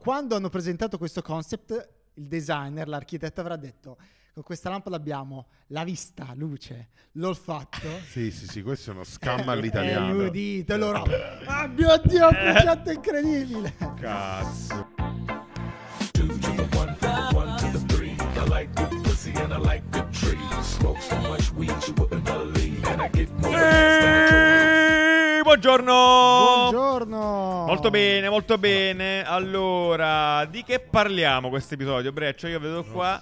quando hanno presentato questo concept, il designer, l'architetto avrà detto con questa lampada abbiamo la vista, luce, l'olfatto. Sì, sì, sì, questo è uno scam all'italiano. l'udito, e loro. Ah mio Dio, un progetto incredibile! Cazzo. Two to the one, from the one to the three. I like good pussy and I like good trees. Smoke so much weed you wouldn't believe, and I get more. Eeeh, Buongiorno! Buongiorno! Molto bene, molto bene. Allora, di che parliamo questo episodio? Breccio, io vedo qua.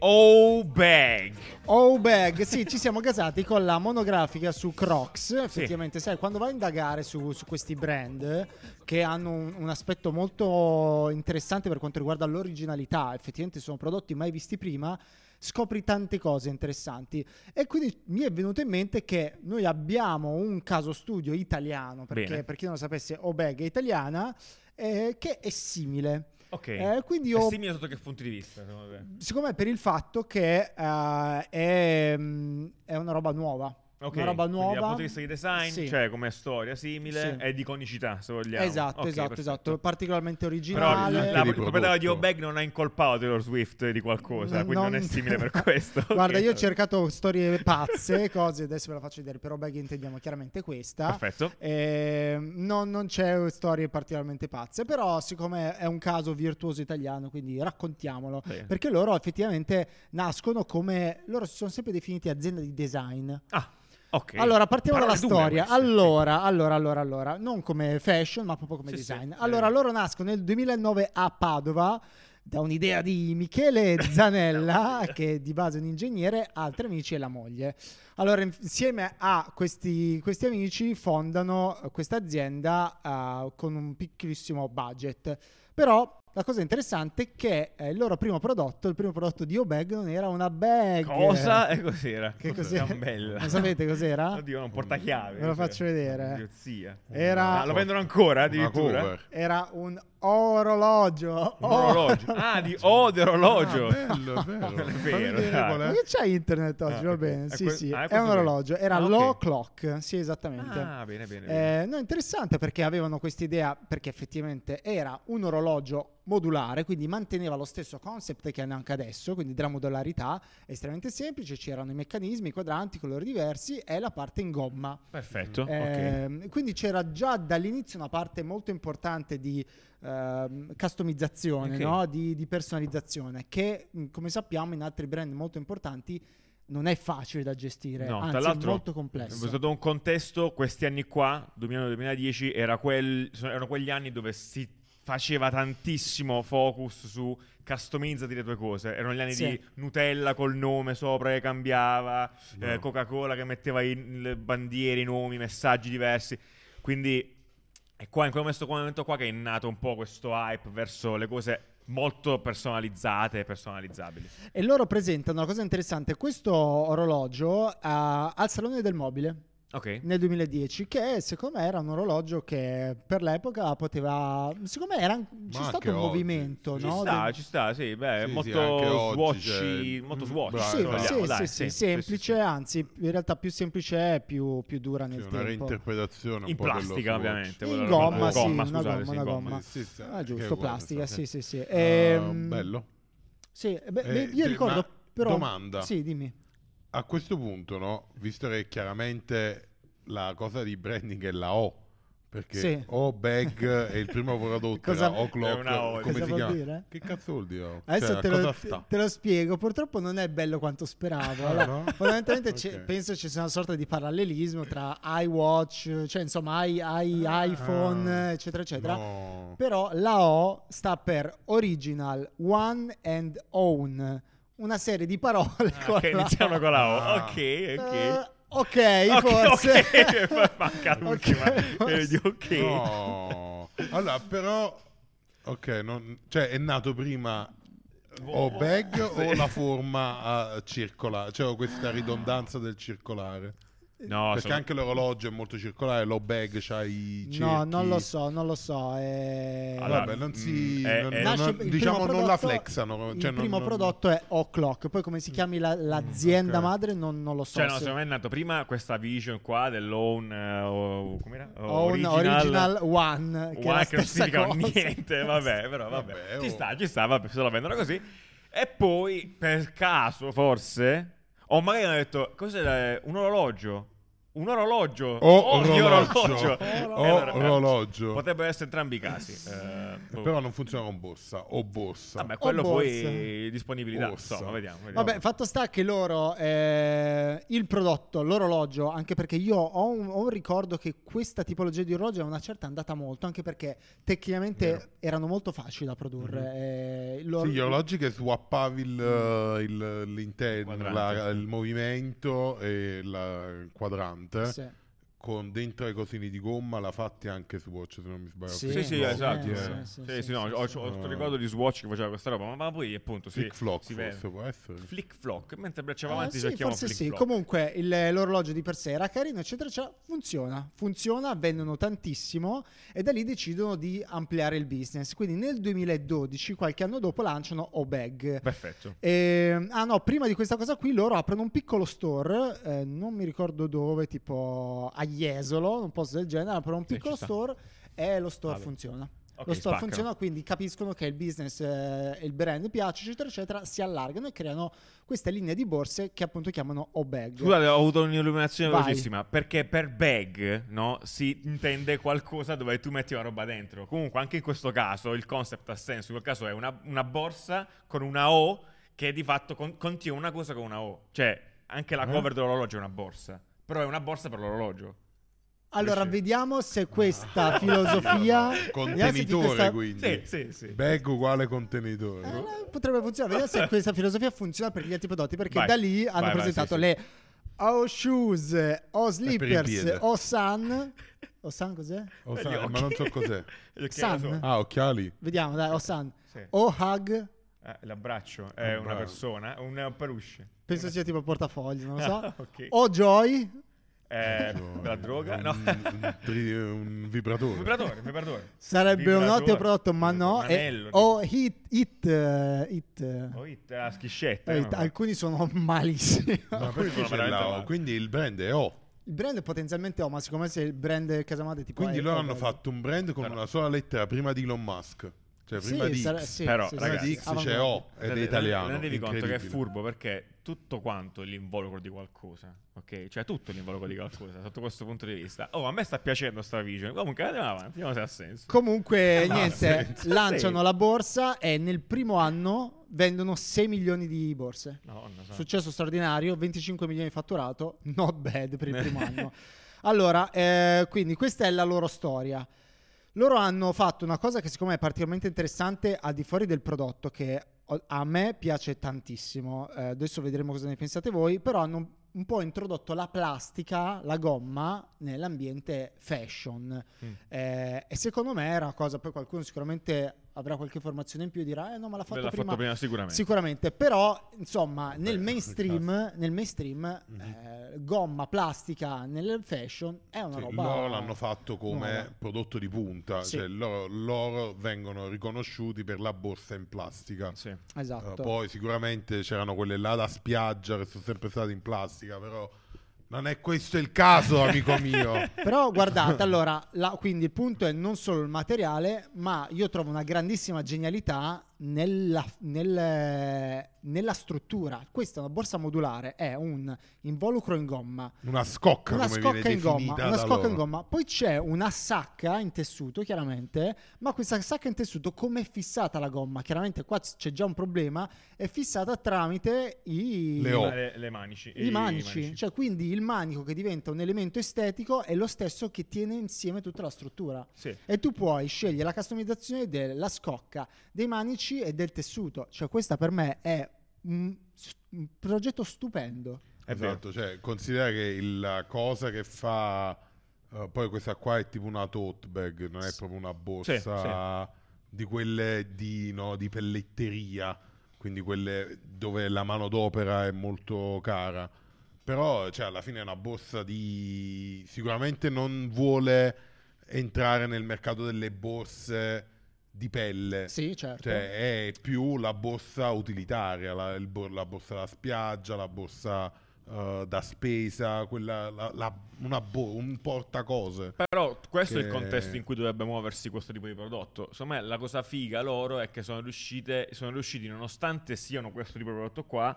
Oh bag. Oh bag, sì, ci siamo gasati con la monografica su Crocs. Effettivamente, sai, quando vai a indagare su, su questi brand che hanno un, un aspetto molto interessante per quanto riguarda l'originalità, effettivamente sono prodotti mai visti prima. Scopri tante cose interessanti e quindi mi è venuto in mente che noi abbiamo un caso studio italiano, perché Bene. per chi non lo sapesse, Obeg è italiana, eh, che è simile. Ok. Eh, quindi È io simile sotto che punti di vista? Secondo me per il fatto che eh, è, mm, è una roba nuova. Ok, Una roba quindi nuova. dal punto di vista di design, Sì. cioè come storia simile Sì. e di conicità, se vogliamo. Esatto, Ok, esatto, perfetto. esatto. Particolarmente Però originale. la, Anche la di proprietà di. O-Bag non ha incolpato Taylor Swift di qualcosa, quindi non, è simile per questo. Guarda, Ok. io ho cercato storie pazze, cose, adesso ve la faccio vedere, però bag intendiamo chiaramente questa. Perfetto. Eh, non, non c'è storie particolarmente pazze, però siccome è un caso virtuoso italiano, quindi raccontiamolo. Bene. Perché loro effettivamente nascono come... Loro si sono sempre definiti azienda di design. Ah, ok. Allora, partiamo dalla Parole dure storia. queste, sì. Allora, allora, allora, allora, non come fashion, ma proprio come Sì, design. sì. Allora, loro nascono nel 2009 a Padova da un'idea di Michele Zanella, che è di base un ingegnere, altri amici e la moglie. Allora, insieme a questi, questi amici fondano questa azienda eh, con un piccolissimo budget. Però la cosa interessante è che eh, il loro primo prodotto, il primo prodotto di O-Bag non era una bag. Cosa? E cos'era? Che Cos'era? cos'era? Bella. Non sapete cos'era? Oddio, un portachiave. Ve lo faccio vedere. Idiozia. Era- Ah, lo vendono ancora addirittura? Era un orologio. Un orologio. Ah, di O d'orologio. Ah, bello, è vero. Non è vero, Ma che c'è internet oggi? Ah, Va bene, È sì, que- sì. ah, questo un orologio. Era Ah, low clock. Sì, esattamente. Ah, bene, bene. bene. Eh, no, interessante perché avevano questa idea perché effettivamente era un orologio modulare, quindi manteneva lo stesso concept che hanno anche adesso, quindi della modularità estremamente semplice, c'erano i meccanismi, i quadranti, colori diversi e la parte in gomma. Perfetto. ok. Ehm, Quindi c'era già dall'inizio una parte molto importante di ehm, customizzazione, Ok. no? di, di personalizzazione, che come sappiamo in altri brand molto importanti non è facile da gestire, No, anzi è molto È complesso. stato un contesto, questi anni qua, 2009-2010, era quel- erano quegli anni dove si faceva tantissimo focus su customizzati le tue cose. Erano gli anni Sì. di Nutella col nome sopra che cambiava, No. eh, Coca-Cola che metteva i le bandiere, i nomi, messaggi diversi. Quindi è qua in quel momento qua che è nato un po' questo hype verso le cose molto personalizzate e personalizzabili. E loro presentano una cosa interessante, questo orologio ah, al Salone del Mobile. Ok. nel 2010 che secondo me era un orologio che per l'epoca poteva secondo me era, c'è stato un oggi. movimento Ci no? sta, Del- ci sta, sì, beh, Sì, molto sì, c'è- molto Mm, swatch. bravo, sì, bravo. sì, dai, sì, sì, semplice, sì, sì. anzi in realtà più semplice è più, più dura nel Sì, una tempo. reinterpretazione un In plastica, Swatch. ovviamente. In gomma, sì, gomma, una scusate, gomma, sì, una gomma. gomma. Sì, sì, Ah, giusto, plastica, sì. sì, sì. Ah, Ehm, bello. Sì, beh, Eh, io ricordo ma però domanda. Sì, dimmi. A questo punto, no, visto che chiaramente la cosa di branding è la O, perché Sì. O bag è il primo prodotto, Cosa- O clock, È una O, come cosa si chiama? dire? Che cazzo vuol dire? Adesso Cioè, te, lo, te lo spiego, purtroppo non è bello quanto speravo. Ah, Allora, no? Fondamentalmente c'è- Ok. penso ci sia una sorta di parallelismo tra iWatch, cioè insomma i, i- Ah. iPhone, eccetera, eccetera. No. Però la O sta per Original One and Own, una serie di parole Ah, con che la iniziano con la O. Ah. Ok, Eh, ok. ok, Ok, forse. ok, manca l'ultima. Ok, E forse. di ok. No. Allora, però, ok, non- cioè è nato prima o bag o la forma a circolare, cioè ho questa ridondanza del circolare. No, Perché sono- anche l'orologio è molto circolare, lo bag c'ha i cerchi. No, non lo so, non lo so. eh, Allora, Vabbè, non si... mm, è- non- è- non- Nasce- il diciamo primo non la prodotto- flexano. il cioè non- primo non- prodotto è O'Clock, poi come si chiami la- l'azienda ok. madre non, non lo so. Cioè, no, se- secondo me è nato prima questa vision qua dell'own eh, o- com'era? Own Original One, che è la One che non significa cosa. niente, vabbè, però vabbè. Vabbè, ci oh. sta, ci sta, vabbè, se lo vendono così. E poi, per caso, forse, o magari hanno detto, cos'è un orologio? Un orologio? O di orologio. orologio. O E orologio. Potrebbero essere entrambi i casi. eh, boh. Però non funziona con borsa o borsa. Vabbè, quello borsa. poi disponibilità, Borsa. insomma, vediamo. vediamo. Vabbè, fatto sta che loro, eh, il prodotto, l'orologio, anche perché io ho un, ho un ricordo che questa tipologia di orologio a una certa è andata molto, anche perché tecnicamente Vero. erano molto facili da produrre. eh, l'or- Sì, gli orologi che swappavi il, eh, il- l'interno, la- il movimento e la- il quadrante Sì. Con dentro i cosini di gomma l'ha fatti anche su Watch se non mi sbaglio. Sì, Sì, sì, esatto. sì, Sì, sì, sì, sì, sì, no, sì, ho, sì. ho questo ricordo di Swatch che faceva questa roba, ma, ma poi appunto Flick flock si forse vede. può essere. Flick flock, mentre bracciava Eh, avanti sì, cerchiamo forse flick sì. flock. Comunque il- l'orologio di per sé era carino, eccetera, eccetera. Funziona, funziona, vendono tantissimo e da lì decidono di ampliare il business. Quindi nel 2012, qualche anno dopo, lanciano Obag. Perfetto. E, ah no, prima di questa cosa qui loro aprono un piccolo store, eh, non mi ricordo dove, tipo a Jesolo, un posto del genere, aprono un Sì, piccolo sta. store e lo store Vale. funziona. Ok, lo store spaccano. funziona, quindi capiscono che il business eh, il brand piace, eccetera, eccetera, si allargano e creano queste linee di borse che appunto chiamano Obag. Scusate, ho avuto un'illuminazione Vai. velocissima. Perché per bag, no, si intende qualcosa dove tu metti una roba dentro. Comunque, anche in questo caso, il concept ha senso. In quel caso è una, una borsa con una O che di fatto con- contiene una cosa con una O. Cioè, anche la Eh? cover dell'orologio è una borsa. Però è una borsa per l'orologio. Allora, Riesci? vediamo se questa filosofia... vediamo se Contenitore questa- quindi. Sì, sì, sì. Bag uguale contenitore. Eh, potrebbe funzionare. Vediamo se questa filosofia funziona per gli altri prodotti. Perché Vai. da lì hanno Vai, vai, presentato sì, sì. le O Shoes, O Slippers. O Sun. O Sun cos'è? Oh, Gli sa- ma non so cos'è. Sono- Ah, occhiali. Vediamo, dai, O Sun. Sì. O Hug. Eh, l'abbraccio è Ah, una bravo. persona, un un peluche. Penso sia tipo portafogli, non lo so. Ah, ok. O Joy. Eh, la droga? No. Un, un un vibratore. Un vibratore, un vibratore. Sarebbe un Vibratore. ottimo prodotto, ma no. Un E- anello. o Hit. Hit. eh, hit. Oh, it, la schiscetta. Eh, no? alcuni sono malissimi. Sono O? male. Quindi il brand è O. Il brand è potenzialmente O, ma siccome se il brand Casamate tipo Quindi loro O, hanno fatto un brand con una sola lettera prima di Elon Musk. Cioè prima Sì, di sare- X. sì, Però, sì, ragazzi, X c'è. O ed è italiano. Rendetevi conto che è furbo perché tutto quanto è l'involucro di qualcosa, ok? Cioè tutto è l'involucro di qualcosa sotto questo punto di vista. Oh, a me sta piacendo sta vision. Comunque andiamo avanti, vediamo se ha senso. Comunque, No, niente, senza lanciano la borsa e nel primo anno vendono 6 milioni di borse. Madonna, sa. Successo straordinario, 25 milioni di fatturato, not bad per il primo anno. Allora, eh, quindi questa è la loro storia. Loro hanno fatto una cosa che secondo me è particolarmente interessante al di fuori del prodotto, che a me piace tantissimo. Eh, adesso vedremo cosa ne pensate voi, però hanno un po' introdotto la plastica, la gomma nell'ambiente fashion. Mm. Eh, e secondo me era una cosa, poi qualcuno sicuramente avrà qualche informazione in più e dirà, eh no, ma l'ha fatto L'ha prima. fatto prima sicuramente. Sicuramente, però insomma nel Beh, mainstream, nel mainstream Mhm. eh, gomma, plastica nel fashion è una Sì, roba... loro l'hanno fatto come nuova. prodotto di punta, Sì. cioè loro, loro vengono riconosciuti per la borsa in plastica. Sì. Esatto. Eh, poi sicuramente c'erano quelle là da spiaggia che sono sempre state in plastica, però non è questo il caso, amico mio. Però guardate, allora, la- quindi il punto è non solo il materiale, ma io trovo una grandissima genialità nella, nel- nella struttura. Questa è una borsa modulare, è un involucro in gomma, Una scocca una come scocca viene in gomma, una scocca loro. in gomma, poi c'è una sacca in tessuto, chiaramente, ma questa sacca in tessuto come è fissata la gomma? Chiaramente qua c'è già un problema, è fissata tramite i Le O. Le, le manici. i manici, cioè quindi il manico che diventa un elemento estetico è lo stesso che tiene insieme tutta la struttura. Sì. E tu puoi scegliere la customizzazione della scocca, dei manici e del tessuto. Cioè, questa per me è un, un progetto stupendo. È vero. Esatto, cioè considera che la cosa che fa eh, poi questa qua è tipo una tote bag, non è proprio una borsa di quelle di, no, di pelletteria, quindi quelle dove la manodopera è molto cara. però cioè, alla fine è una borsa di... sicuramente non vuole entrare nel mercato delle borse di pelle. Sì, certo. Cioè, è più la borsa utilitaria, la, il la borsa da spiaggia, la borsa eh, da spesa, quella, la- la- una bo- un portacose. Però questo è il Che- contesto in cui dovrebbe muoversi questo tipo di prodotto. Secondo me la cosa figa loro è che sono, riuscite, sono riusciti, nonostante siano questo tipo di prodotto qua,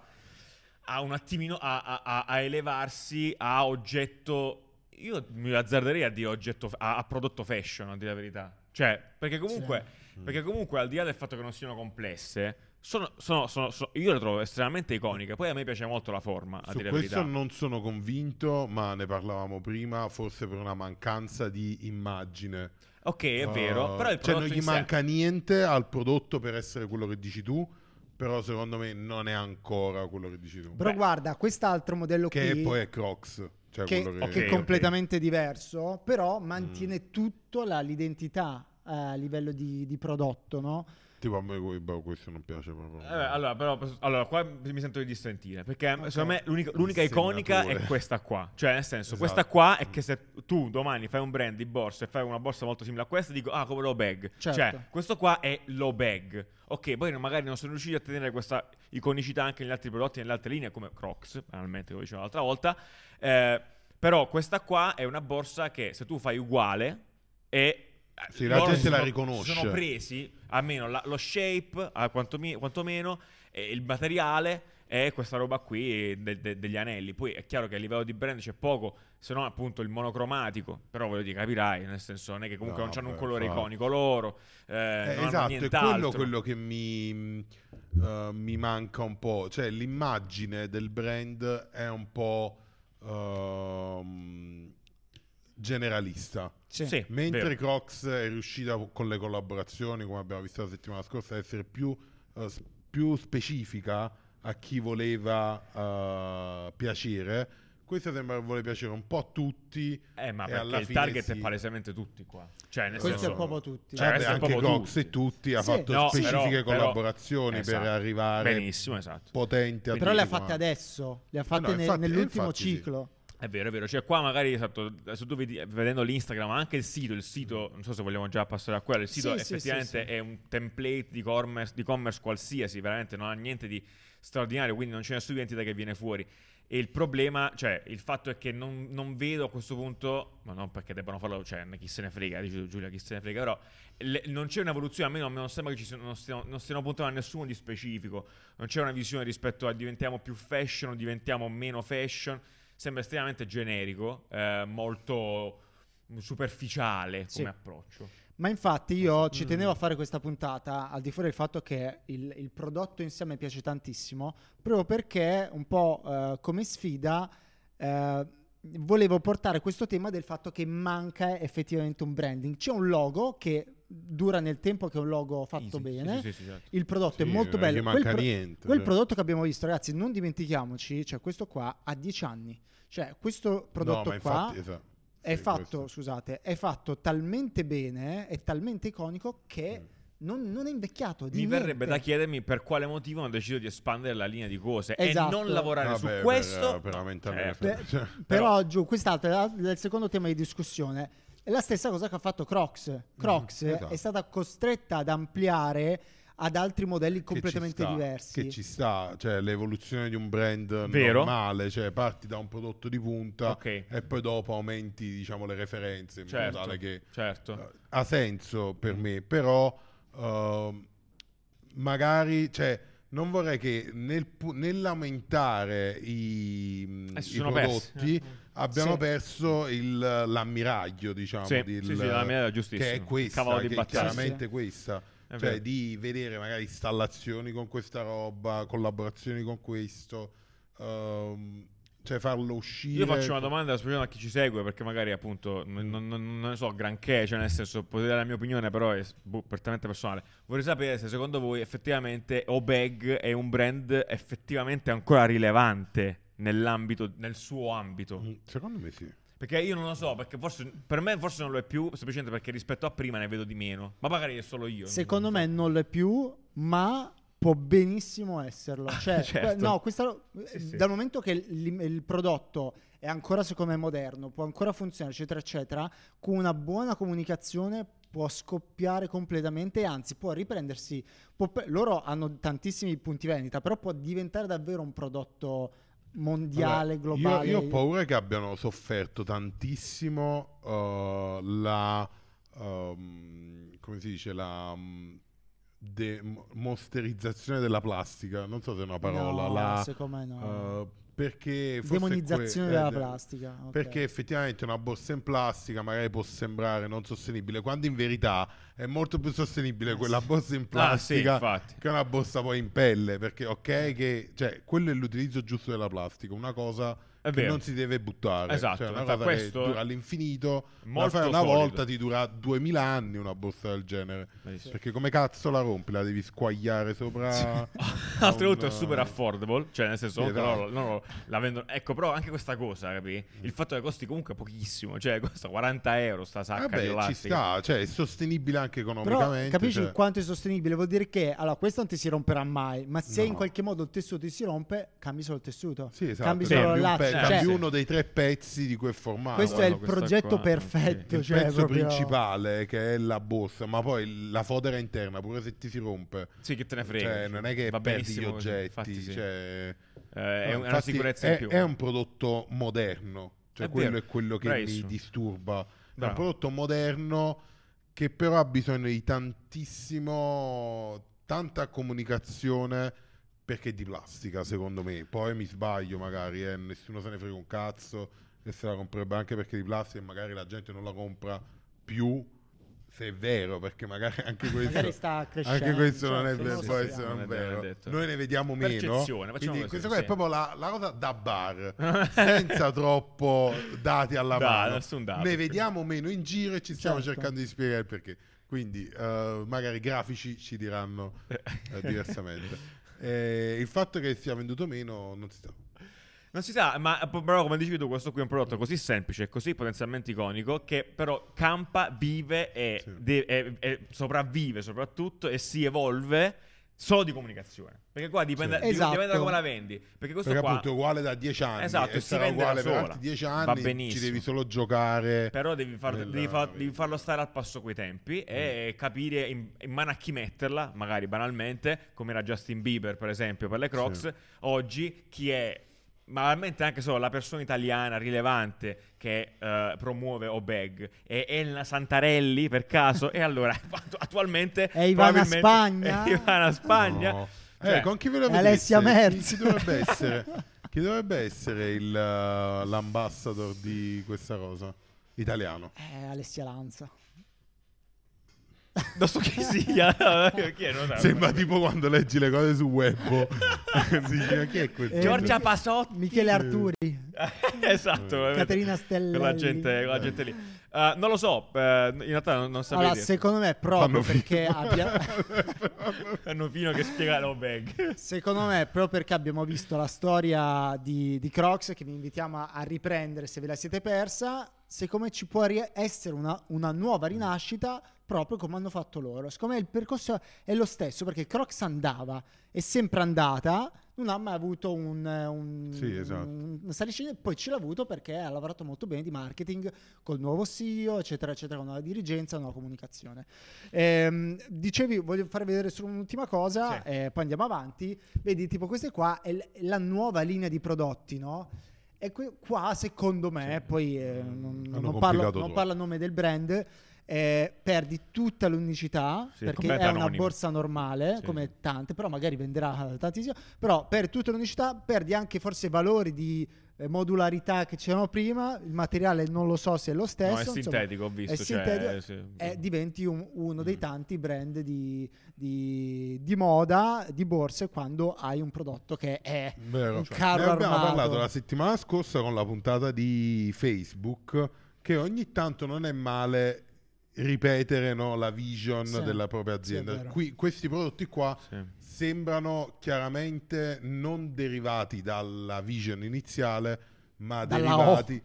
a un attimino a, a- a- elevarsi a oggetto. Io mi azzarderei a dire oggetto a, a prodotto fashion, a dire la verità. Cioè, perché comunque, perché comunque al di là del fatto che non siano complesse, sono, sono- sono- sono- io le trovo estremamente iconiche. Poi a me piace molto la forma, a Su dire la questo verità. non sono convinto, ma ne parlavamo prima, forse per una mancanza di immagine. Ok, è Uh, vero, però il cioè non gli in sé- manca niente al prodotto per essere quello che dici tu, però secondo me non è ancora quello che dici tu. Però Beh. guarda, quest'altro modello Che qui poi è Crocs, cioè che, quello che... che è Ok, completamente diverso, però mantiene Mm. tutto la- l'identità eh, a livello di, di prodotto, no? Tipo a me boh, questo non piace proprio. Eh, beh, allora, però, allora, qua mi sento di dissentire. Perché Ok. secondo me l'unica, l'unica iconica è questa qua. Cioè, nel senso, Esatto. questa qua è che se tu domani fai un brand di borse e fai una borsa molto simile a questa, dico, ah, come low bag. Certo. Cioè, questo qua è low bag. Ok, poi magari non sono riusciti a tenere questa iconicità anche negli altri prodotti, nelle altre linee, come Crocs, banalmente, come dicevo l'altra volta. Eh, però questa qua è una borsa che se tu fai uguale e Sì, la gente la riconosce. Sono presi almeno la- lo shape, a quantomi- quantomeno, e il materiale e questa roba qui de- de- degli anelli. Poi è chiaro che a livello di brand c'è poco, se no appunto il monocromatico. Però voglio dire, capirai, nel senso non è che comunque No, non hanno un colore infatti. iconico loro. eh, Eh, esatto, è quello, quello che mi, eh, mi manca un po'. Cioè, l'immagine del brand è un po' ehm, generalista. Sì. Sì, Mentre vero. Crocs è riuscita con le collaborazioni, come abbiamo visto la settimana scorsa, a essere più, s- più specifica a chi voleva eh, piacere. Questa sembra che vuole piacere un po' a tutti. Eh, ma e perché il target sì. è palesemente tutti qua. Cioè, nel Questo senso, è proprio tutti. Cioè, è anche tutti. e tutti ha Sì. fatto No, specifiche però- però- collaborazioni esatto. per arrivare Benissimo, esatto. potenti a Però le ha fatte adesso, le ha fatte no, ne- infatti- nell'ultimo infatti sì. È vero, è vero. Cioè, qua magari esatto, se tu vedi, vedendo l'Instagram, ma anche il sito, il sito, non so se vogliamo già passare a quello. Il sito Sì, effettivamente sì, sì. è un template di commerce, di commerce qualsiasi, veramente non ha niente di straordinario, quindi non c'è nessuna identità che viene fuori. E il problema, cioè, il fatto è che non, non vedo a questo punto, ma non perché debbano farlo, cioè, chi se ne frega, dice Giulia, chi se ne frega, però le- non c'è un'evoluzione, a me non, non sembra che ci siano, non, stiano, non stiano puntando a nessuno di specifico, non c'è una visione rispetto a diventiamo più fashion o diventiamo meno fashion, sembra estremamente generico, eh, molto superficiale Sì. come approccio. Ma infatti io Mm. ci tenevo a fare questa puntata al di fuori del fatto che il, il prodotto in sé mi piace tantissimo, proprio perché un po' eh, come sfida eh, volevo portare questo tema del fatto che manca effettivamente un branding. C'è un logo che dura nel tempo, che è un logo fatto Easy. bene. Sì, sì, sì, certo. Il prodotto Sì, è molto non bello. gli Quel, manca pro- niente, quel cioè. prodotto che abbiamo visto, ragazzi, non dimentichiamoci, cioè questo qua ha 10 anni. Cioè, questo prodotto no, qua infatti, esatto. è Sì, fatto, questo. scusate, è fatto talmente bene, è talmente iconico che non, non è invecchiato. Di Mi verrebbe niente. da chiedermi per quale motivo hanno deciso di espandere la linea di cose Esatto. e non lavorare Vabbè, su per- questo. per le Certo. Beh, Cioè, però, giù, quest'altro è il secondo tema di discussione. È la stessa cosa che ha fatto Crocs. Crocs esatto. è stata costretta ad ampliare ad altri modelli che completamente ci sta, diversi. Che ci sta, cioè l'evoluzione di un brand Vero. normale, cioè parti da un prodotto di punta Ok. e poi dopo aumenti diciamo le referenze in Certo, modo tale che certo. eh, ha senso per me, però ehm, magari cioè non vorrei che nel pu- nell'aumentare i, Eh, si i sono persi. Abbiamo Sì. perso il, l'ammiraglio diciamo Sì, del- sì, sì, l'ammiraglio che è questa di che chiaramente questa È cioè vero. di vedere magari installazioni con questa roba collaborazioni con questo ehm, cioè farlo uscire Io faccio una domanda a chi ci segue perché magari appunto non, non- non- non ne so granché, cioè nel senso potete dare la mia opinione però è boh, prettamente personale. Vorrei sapere se secondo voi effettivamente Obeg è un brand effettivamente ancora rilevante nell'ambito, nel suo ambito. Mm, secondo me sì Perché io non lo so, perché forse per me forse non lo è più, semplicemente perché rispetto a prima ne vedo di meno. Ma magari è solo io. Secondo me non lo è più, ma può benissimo esserlo. Cioè, Certo. que- no, questa- Sì, sì. dal momento che il, il prodotto è ancora secondo me moderno, può ancora funzionare, eccetera, eccetera, con una buona comunicazione può scoppiare completamente, anzi può riprendersi. può loro hanno tantissimi punti vendita, però può diventare davvero un prodotto mondiale, Allora, globale. Io, io ho paura che abbiano sofferto tantissimo uh, la. um, come si dice? La. um, demonsterizzazione della plastica. Non so se è una parola. No, la, no. uh, perché Demonizzazione que- della eh, plastica. ok. Perché effettivamente una borsa in plastica magari può sembrare non sostenibile, quando in verità è molto più sostenibile quella borsa in Ah, sì, plastica infatti. che una borsa poi in pelle. Perché, ok, che cioè, quello è l'utilizzo giusto della plastica, una cosa. Non si deve buttare. Esatto, cioè, una cosa questo- che dura all'infinito. Fai una solido. volta ti dura 2000 anni una borsa del genere. Bellissimo. Perché come cazzo la rompi? La devi squagliare sopra. Oltretutto è un- super affordable, cioè nel senso Sì, esatto. loro, loro la vendono. Ecco, però anche questa cosa, capi? Il fatto che costi comunque pochissimo, cioè costa 40 euro sta sacca di Vabbè, ci plastica. sta, cioè è sostenibile anche Però economicamente. capisci cioè. quanto è sostenibile? Vuol dire che allora questo non ti si romperà mai, ma se No. in qualche modo il tessuto ti si rompe, cambi solo il tessuto. Sì, esatto. Cambi Sì, solo cambi, il latte. pe- Cioè, cambi sì. uno dei tre pezzi di quel formato. questo è il progetto qua, perfetto. il cioè, pezzo proprio- principale che è la borsa, ma poi la fodera interna, pure se ti si rompe, Sì, che te ne frega. cioè, non è che Va perdi gli oggetti, infatti sì. cioè, Eh, è no, una sicurezza è, in più. è un prodotto moderno, cioè È quello vero, è quello che bravissimo. mi disturba. È un Bravo. prodotto moderno che però ha bisogno di tantissimo, tanta comunicazione perché è di plastica, secondo me. Poi mi sbaglio magari, eh, nessuno se ne frega un cazzo e se la comprerebbe anche perché di plastica e magari la gente non la compra più. Se è vero, perché magari anche questo, Magari sta crescendo. anche questo cioè, non è che vero, può essere Non vero, detto. Noi ne vediamo meno. Quindi questa sì. è proprio la, la cosa da bar, senza troppo dati alla Da, mano. dato. Ne vediamo meno in giro e ci stiamo Certo. cercando di spiegare perché. Quindi eh, magari i grafici ci diranno eh, diversamente. Eh, il fatto che sia venduto meno non si sa. Non si sa, ma però come dicevi tu, questo qui è un prodotto così semplice e così potenzialmente iconico che però campa, vive e, Sì. de- e- e sopravvive soprattutto e si evolve solo di comunicazione. Perché qua dipende, Sì. Esatto. dipende da come la vendi. Perché questo Perché qua... appunto è uguale da 10 anni Esatto, e si sarà vende da uguale per sola. altri 10 Va anni. Ci benissimo. devi solo giocare. Però devi, far- nella devi far- vita. devi farlo stare al passo coi tempi e capire in, in mano a chi metterla, magari banalmente, come era Justin Bieber per esempio per le Crocs, Sì. oggi chi è banalmente anche solo la persona italiana rilevante che eh, promuove Obeg è Elena Santarelli per caso e allora attu- attualmente È Ivana Spagna? è Ivana Spagna No. Cioè, eh, con chi ve lo è Alessia vedreste? Merz. Chi, chi dovrebbe essere, chi dovrebbe essere il, uh, l'ambassador di questa cosa? Italiano. Eh, Alessia Lanza. Non so chi sia chi è, non so. Sembra tipo quando leggi le cose su web. Sì, ma chi è quel Eh, Giorgia Pasotti Michele Arturi. esatto Caterina Stellelli. quella gente, quella gente lì Uh, non lo so eh, in realtà non, non saprei Allora, dire. secondo me proprio Fanno perché finta. abbia... hanno fino che spiega l'Obeg Secondo me, proprio perché abbiamo visto la storia di, di Crocs, che vi invitiamo a, a riprendere se ve la siete persa, secondo me ci può ri- essere una, una nuova rinascita proprio come hanno fatto loro. Secondo me il percorso è lo stesso, perché Crocs andava, è sempre andata, non ha mai avuto un, un, Sì, esatto. un- saliscina, poi ce l'ha avuto perché ha lavorato molto bene di marketing col nuovo CEO, eccetera, eccetera, con la dirigenza, una comunicazione. Ehm, dicevi, voglio fare vedere solo un'ultima cosa, Sì. eh, poi andiamo avanti. Vedi, tipo, questa qua è la nuova linea di prodotti, no? E qua, secondo me, poi eh, non, non parlo, non parlo a nome del brand, eh, perdi tutta l'unicità Sì, perché è una anonimo. borsa normale Sì, come tante, però magari venderà tantissimo. Però per tutta l'unicità perdi anche forse valori di eh, modularità che c'erano prima. Il materiale non lo so se è lo stesso. no è insomma, sintetico ho visto è cioè, sintetico, sì. eh, diventi un- uno dei Mm. tanti brand di, di- di moda, di borse, quando hai un prodotto che è Vero. un Cioè, carro ne abbiamo armato. parlato la settimana scorsa con la puntata di Facebook che ogni tanto non è male ripetere no, la vision Sì, della propria azienda. Qui, questi prodotti qua Sì. sembrano chiaramente non derivati dalla vision iniziale, ma Dalla derivati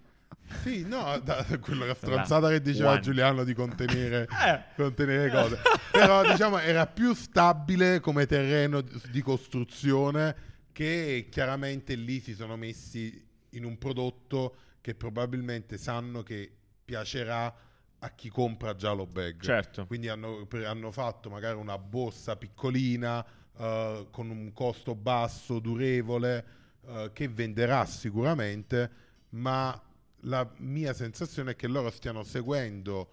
Sì, no, da, quella stronzata che diceva One. Giuliano di contenere, Eh. contenere cose. Però diciamo era più stabile come terreno di costruzione che chiaramente lì si sono messi in un prodotto che probabilmente sanno che piacerà a chi compra già lo bag. Certo. Quindi hanno, per- hanno fatto magari una borsa piccolina eh, con un costo basso, durevole, eh, che venderà sicuramente, ma la mia sensazione è che loro stiano seguendo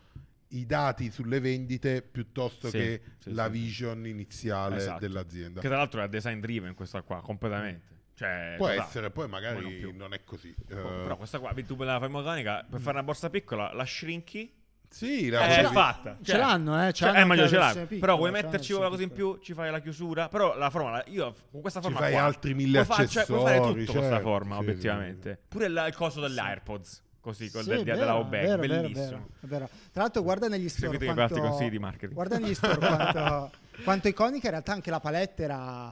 i dati sulle vendite piuttosto Sì, che sì, la sì. vision iniziale Esatto. dell'azienda. Che tra l'altro è design driven questa qua, completamente. Cioè, Può totale. essere, poi Poi magari non non è così. Oh, Eh, Però questa qua, tu me la fai meccanica, per fare una borsa piccola, la shrinky sì, eh, la è volevi- fatta. Ce l'hanno, eh, ce Cioè, l'hanno eh, ma anche io la ce piccola, Però vuoi l'hanno metterci la qualcosa in più, ci fai la chiusura. Però la forma, io con questa Ci forma fai qua, altri mille puoi fare- cioè, puoi fare accessori, tutto con questa certo, forma, sì, obiettivamente. Pure il, il coso degli AirPods, così, con Sì, del, è della vero, vero, bellissimo. vero, è vero. Tra l'altro guarda negli store quanto, consigli di marketing. Guarda negli store quanto, quanto iconica, in realtà anche la palette era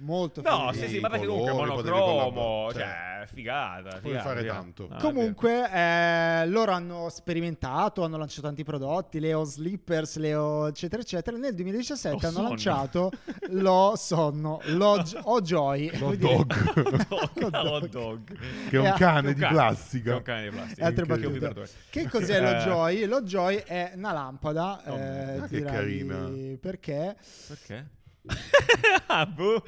molto No, sì, sì, ma perché colori, comunque potevi monocromo, collaborare, cioè, figata. Puoi figata, fare figata. tanto. No, è Comunque, eh, loro hanno sperimentato, hanno lanciato tanti prodotti, Leo Slippers, Leo eccetera eccetera. Nel 2017 Lo hanno sonno. lanciato lo sonno, lo o Joy, Lo dog, vero. Hot dog. che è un Eh, cane un di cane. plastica. Che è un cane di plastica. altre Che battute. cos'è lo Eh. Joy? Lo Joy è una lampada. Oh, eh, ah, che carina. Perché? Perché? ah, boh.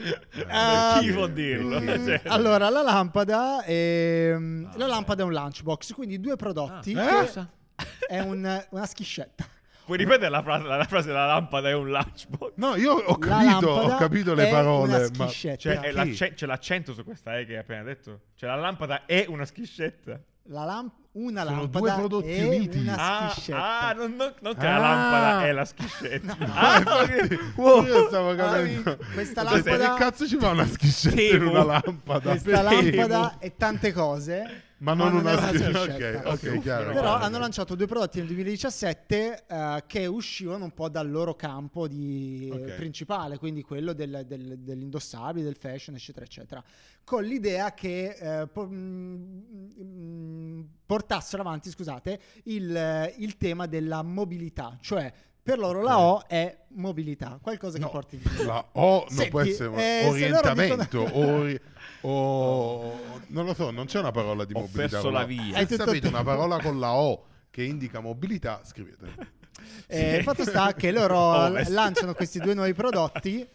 Ah, Chi può dirlo? Cioè, Allora, la lampada è, Ah, la lampada è un lunchbox, quindi due prodotti. Ah, cosa? È un- una schiscetta. Puoi ripetere la frase, la frase la lampada è un lunchbox? No, io ho La capito, ho capito le parole, ma. Cioè, c'è l'accento su questa eh, che hai appena detto? Cioè, la lampada è una schiscetta. La lamp- una Sono lampada due prodotti e uniti. una Ah, schiscetta. ah, non, non- non che Ah. la lampada è la schiscetta. Ah, Ah, infatti. Wow. io stavo Ah, capendo. questa Cioè, lampada- Che cazzo ci fa una schiscetta in Temo. una lampada? Questa Temo. lampada è tante cose, Ma non una una schiscetta. schiscetta. Ok, ok, chiaro. Però chiaro. hanno lanciato due prodotti nel 2017 eh, che uscivano un po' dal loro campo di, Ok. principale, quindi quello del- del- dell'indossabile, del fashion, eccetera, eccetera, con l'idea che eh, po- mm, mm, portassero avanti, scusate, il, il tema della mobilità, cioè per loro la O è mobilità, qualcosa che No, porti La O non Senti, può essere eh, orientamento dicono- ori- o non lo so, non c'è una parola di Ho mobilità. perso con la via. Se Hai sapete te. una parola con la O che indica mobilità, scrivete. Eh, Il fatto sta che loro lanciano questi due nuovi prodotti.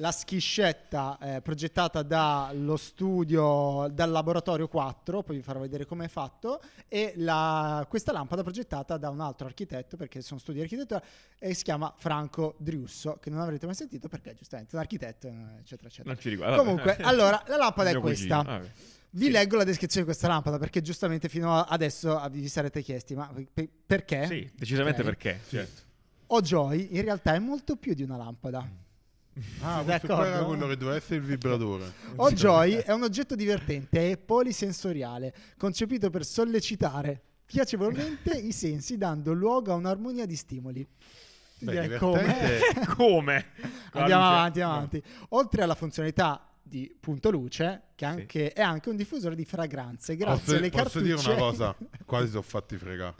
La schiscetta eh, progettata dallo studio, dal laboratorio 4, poi vi farò vedere come è fatto, e la- questa lampada progettata da un altro architetto, perché sono studi di architettura, e si chiama Franco Driusso, che non avrete mai sentito perché giustamente è un architetto, eh, eccetera, eccetera. Non ci riguarda. Comunque, allora, la lampada è questa. Vi Sì. leggo la descrizione di questa lampada perché giustamente fino adesso vi sarete chiesti, ma pe- perché? Sì, decisamente Ok. perché. Certo. Ojoy in realtà è molto più di una lampada. Ah, qua era d'accordo? quello che doveva essere il vibratore. Ojoy è un oggetto divertente e polisensoriale, concepito per sollecitare piacevolmente i sensi, dando luogo a un'armonia di stimoli. Beh, direi come? Come? Andiamo luce? avanti, No. avanti. Oltre alla funzionalità di punto luce, che Sì. anche- è anche un diffusore di fragranze, grazie Posso, alle posso cartucce. dire una cosa? Quasi sono fatti fregare.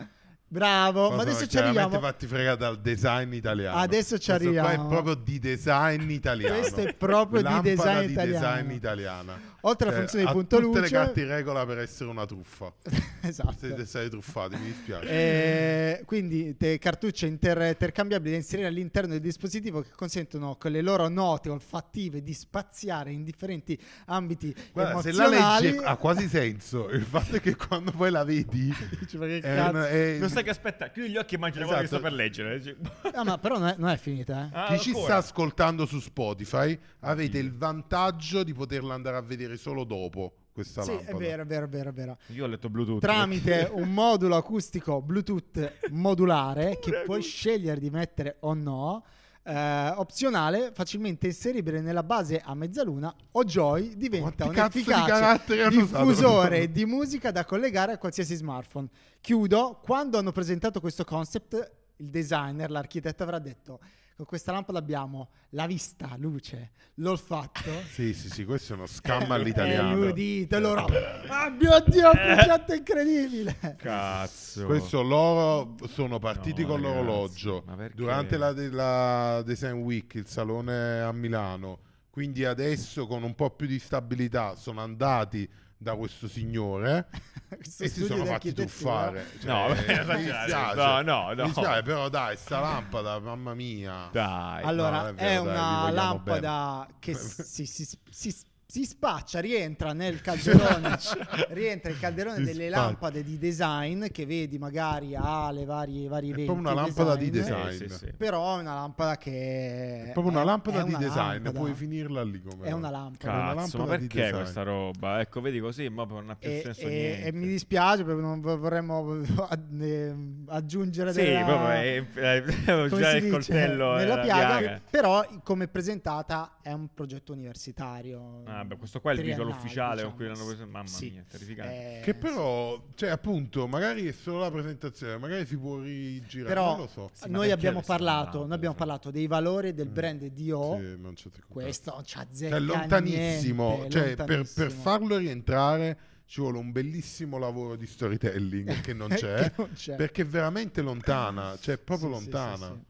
Bravo, ma Cosa adesso ci arriviamo. fatti fregare dal design italiano. Adesso ci Questo qua arriviamo. è proprio di design italiano. Questo è proprio di design di italiano. design italiana. Oltre alla Cioè, funzione di punto tutte luce, le carte in regola per essere una truffa. esatto. Siete stati truffati, mi dispiace. Eh, quindi te- cartucce inter- intercambiabili da inserire all'interno del dispositivo che consentono con le loro note olfattive di spaziare in differenti ambiti Guarda, se la emozionali. legge ha quasi senso. Il fatto è che quando poi la vedi, Dici, ma che è cazzo? una- è- Stai che aspetta, chiudi gli occhi e immagina quello che Esatto. sto per leggere. Ah, ma però non è, non è finita, eh. Ah, chi ci sta ascoltando su Spotify avete il vantaggio di poterla andare a vedere solo dopo questa Sì, lampada. è vero, è vero, è vero, è vero. Io ho letto Bluetooth. Tramite un modulo acustico Bluetooth modulare che puoi scegliere di mettere o no, eh, opzionale, facilmente inseribile nella base a mezzaluna, o Joy diventa Quanti un di efficace usato? diffusore di musica da collegare a qualsiasi smartphone. Chiudo, quando hanno presentato questo concept, il designer, l'architetto avrà detto con questa lampada abbiamo la vista, luce, l'olfatto. Sì, sì, sì, questo è uno scam all'italiano. l'udito, loro. Ah mio Dio, che progetto incredibile! Cazzo. Questo loro sono partiti No, con ragazzi, l'orologio durante la, la Design Week, il salone a Milano. Quindi adesso con un po' più di stabilità sono andati da questo signore Questo e si sono fatti tuffare. No, Cioè, vabbè, mi dispiace. No, no, no. Mi dispiace, però dai, sta lampada, mamma mia. Dai. Allora, no, è è, vero, dai, vi una vogliamo lampada che si, si- si- si spaccia, rientra nel calderone, rientra il calderone Si delle spaccia. lampade di design che vedi magari ha le varie, vari È eventi. proprio una lampada di design, design. Sì, sì. Però è una lampada che... È proprio una è- lampada è di una design, lampada. puoi finirla lì come È una lampada. È una Cazzo, ma lampada di perché design. questa roba? Ecco, vedi così, ma non ha più E, senso e- niente. e mi dispiace perché non vo- vorremmo ad- eh, aggiungere Sì, della- proprio è, è, come usare si il dice, coltello nella nella piaga, piaga. però come presentata è un progetto universitario Ah, beh, questo qua è il visual ufficiale diciamo. con cui l'hanno preso. Mamma Sì. mia, terrificante. Eh, Che però, cioè appunto, magari è solo la presentazione, magari si può rigirare, però non lo so. Sì, noi abbiamo parlato, noi abbiamo sì. parlato dei valori del Mm. brand DO Sì, non c'è questo non c'ha Cioè, zecca è lontanissimo, niente, cioè per, per lontanissimo. farlo rientrare ci vuole un bellissimo lavoro di storytelling che non c'è, Che non c'è. perché è veramente lontana, cioè proprio Sì, sì, lontana. sì, sì.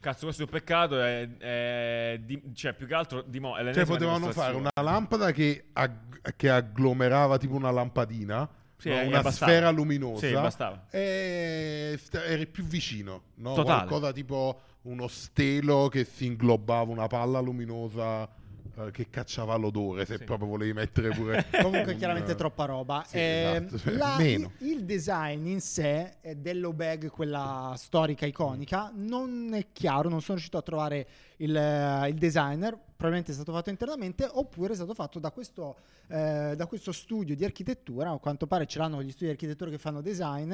Cazzo, questo è un peccato. È, è di- cioè, più che altro, dimo- è Cioè potevano fare una lampada che, ag- che agglomerava tipo una lampadina, Sì, no? e una bastava. sfera luminosa, Sì, bastava. e eri più vicino, no? Totale. qualcosa tipo uno stelo che si inglobava, una palla luminosa eh, che cacciava l'odore, se Sì. proprio volevi mettere pure... Comunque un- chiaramente troppa roba. Sì, Eh, esatto, cioè, la- meno. il, il design in sé dello bag, quella storica iconica, non è chiaro, non sono riuscito a trovare il, eh, il designer, probabilmente è stato fatto internamente oppure è stato fatto da questo, eh, da questo studio di architettura, a quanto pare ce l'hanno gli studi di architettura che fanno design,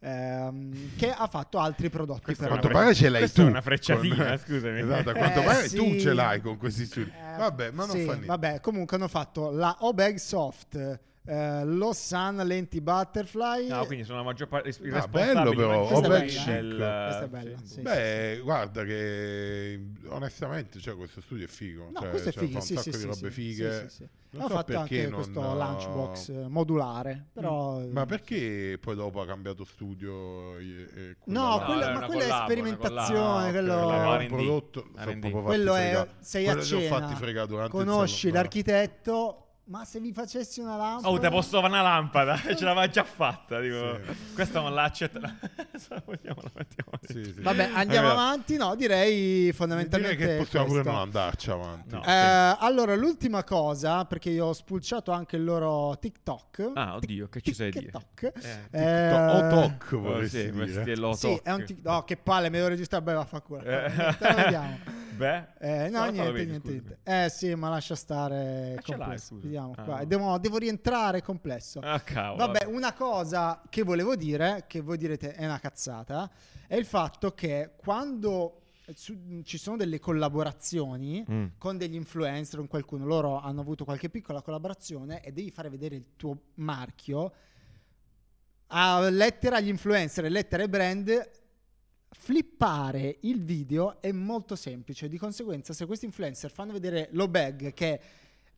ehm, che ha fatto altri prodotti. A quanto pare ce l'hai tu. è una frecciatina, con- scusami. Esatto, a quanto Eh, pare sì. tu ce l'hai con questi studi. Eh, Vabbè, ma non sì, fa niente. Vabbè, comunque hanno fatto la O-Bag Soft, eh, lo Sun Lenti Butterfly. No, quindi sono la maggior parte i Ah, bello però, Questa è bella, eh. Questa è bella, sì. Beh, guarda che onestamente, cioè, questo studio è figo. No, cioè, questo è cioè, figo, fa un sì, sacco sì, di sì, robe sì, fighe. sì, sì, sì. Non Hanno so fatto perché anche non- questo lunchbox eh, modulare, però... Ma perché poi dopo ha cambiato studio? e- e No, là- quella- è ma quella è collab, una sperimentazione, quello- è un prodotto quello è sei a ho cena, conosci l'architetto, ma se vi facessi una lampada... Oh, te posso fare una lampada? Ce l'aveva già fatta. Dico, Sì. Questa non l'accetta. Se la vogliamo, la mettiamo Sì, sì. Vabbè, andiamo Allora, avanti, no, direi fondamentalmente Direi che possiamo pure questo. non andarci avanti. No. Eh, allora, l'ultima cosa, perché io ho spulciato anche il loro TikTok. Ah, oddio, che ci sai dire? TikTok. Eh, Eh, O talk Oh, vorresti dire. Sì, è un TikTok. No, che palle, me devo registrare. Beh, vaffanculo. Eh. Te lo vediamo. Beh, Eh, no, No, niente, vedi, niente, niente. Eh sì, ma lascia stare. Ah, complesso. Vediamo Ah, qua. no. Devo, devo rientrare complesso. Ah, cavolo. Vabbè, una cosa che volevo dire, che voi direte è una cazzata, è il fatto che quando su- ci sono delle collaborazioni Mm. con degli influencer, con qualcuno, loro hanno avuto qualche piccola collaborazione e devi fare vedere il tuo marchio a lettera agli influencer lettera ai brand. Flippare il video è molto semplice, di conseguenza se questi influencer fanno vedere lo bag che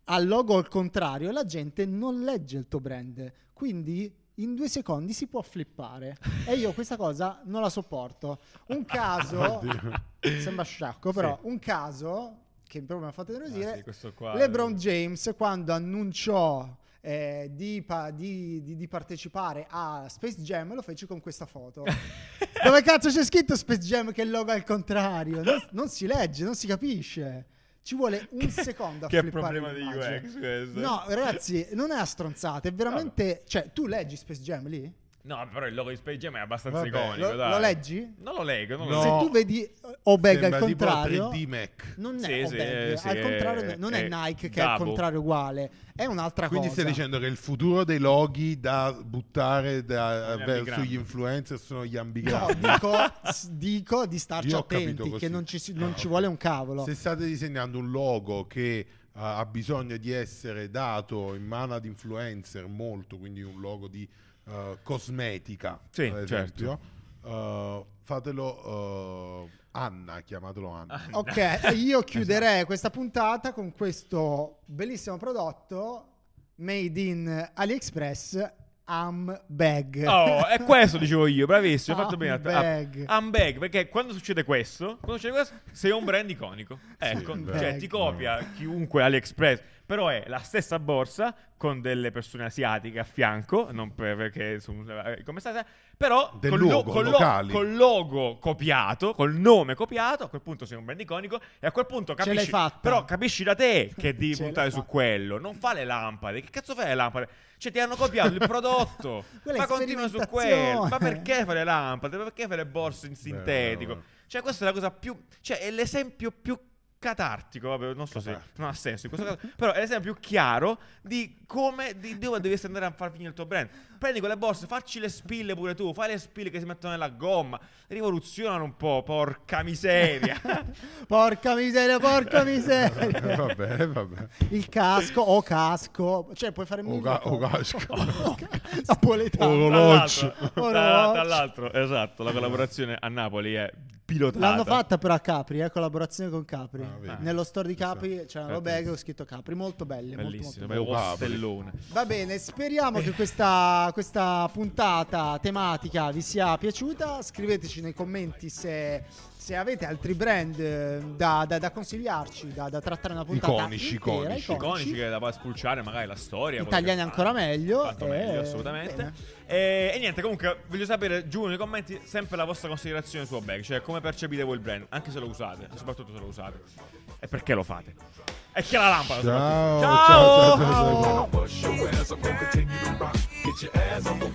ha il logo al contrario, la gente non legge il tuo brand, quindi in due secondi si può flippare. E io questa cosa non la sopporto. Un caso, sembra sciacco, però un caso che proprio mi ha fatto Ah, nervosire, sì, questo qua- LeBron James quando annunciò eh, di, pa- di- di- di partecipare a Space Jam lo fece con questa foto. Dove cazzo c'è scritto Space Jam che è il logo al contrario? Non, non si legge, non si capisce. Ci vuole un secondo a Che è flippare problema di. UX questo. No, ragazzi, non è a stronzate, è veramente... Cioè, tu leggi Space Jam lì? No, però il logo di Space Jam è abbastanza Vabbè. iconico, Lo, dai. lo leggi? Non lo leggo, non No. lo Se leggo. tu vedi Obeg al contrario... 3D Mac. Non è Sì, sì, Obeg, sì, al è- contrario non è, è Nike che è al contrario uguale, è un'altra Quindi cosa. stai dicendo che il futuro dei loghi da buttare da- Gli ver- ambigrammi. sugli influencer sono gli No, ambigrammi. dico, s- dico di starci attenti, che non ci, non Ah, ci vuole un cavolo. Se state disegnando un logo che eh, ha bisogno di essere dato in mano ad influencer molto, quindi un logo di eh, cosmetica, Sì, ad certo. esempio, eh, fatelo eh, Anna, chiamatelo Anna. Ok, io chiuderei questa puntata con questo bellissimo prodotto made in AliExpress Am Bag. Oh, è questo dicevo io, bravissimo, hai fatto bene. Handbag. Ah, handbag, perché quando succede questo, quando succede questo, sei un brand iconico. Ecco, vero. cioè ti copia chiunque AliExpress, però è la stessa borsa con delle persone asiatiche a fianco, non per- perché sono eh, come state, però Del col, luogo, col locali. col logo copiato, col nome copiato, a quel punto sei un brand iconico e a quel punto Ce l'hai capisci fatta. però capisci da te che devi puntare su quello, non fa le lampade. Che cazzo fai le lampade? Cioè ti hanno copiato il prodotto. Ma continua su quello. Ma perché fare le lampade? Perché fare le borse in sintetico? Beh, Cioè, questa è la cosa più. Cioè, è l'esempio più catartico. Vabbè, non so se Catartico. non ha senso in questo caso. però è l'esempio più chiaro di come. di dove dovresti andare a far finire il tuo brand. Prendi quelle borse, facci le spille pure tu. Fai le spille che si mettono nella gomma. Rivoluzionano un po', porca miseria. Porca miseria, porca miseria. va bene, va bene. Il casco o casco, cioè puoi fare O, mille ga- o cose. casco. Napoletano. Orologio. Tra l'altro, Orologio. tra, tra l'altro, esatto, la collaborazione a Napoli è pilotata. L'hanno fatta però a Capri, eh, collaborazione con Capri. Ah. Nello store di Capri c'era una bag con scritto Capri, molto belle, molto, Bellissimo, molto beh, belle. Va bene, speriamo che questa, questa puntata tematica vi sia piaciuta. Scriveteci nei commenti se, se avete altri brand eh, da, da- da consigliarci, da, da trattare una puntata Iconici, intera, iconici. iconici. Che da poi spulciare magari la storia Italiani che ancora meglio, eh, meglio assolutamente. bene. e, e niente comunque voglio sapere giù nei commenti sempre la vostra considerazione su bag cioè come percepite voi il brand anche se lo usate e soprattutto se lo usate. E perché lo fate? E chi ha la lampada Ciao, ciao, ciao, ciao, ciao.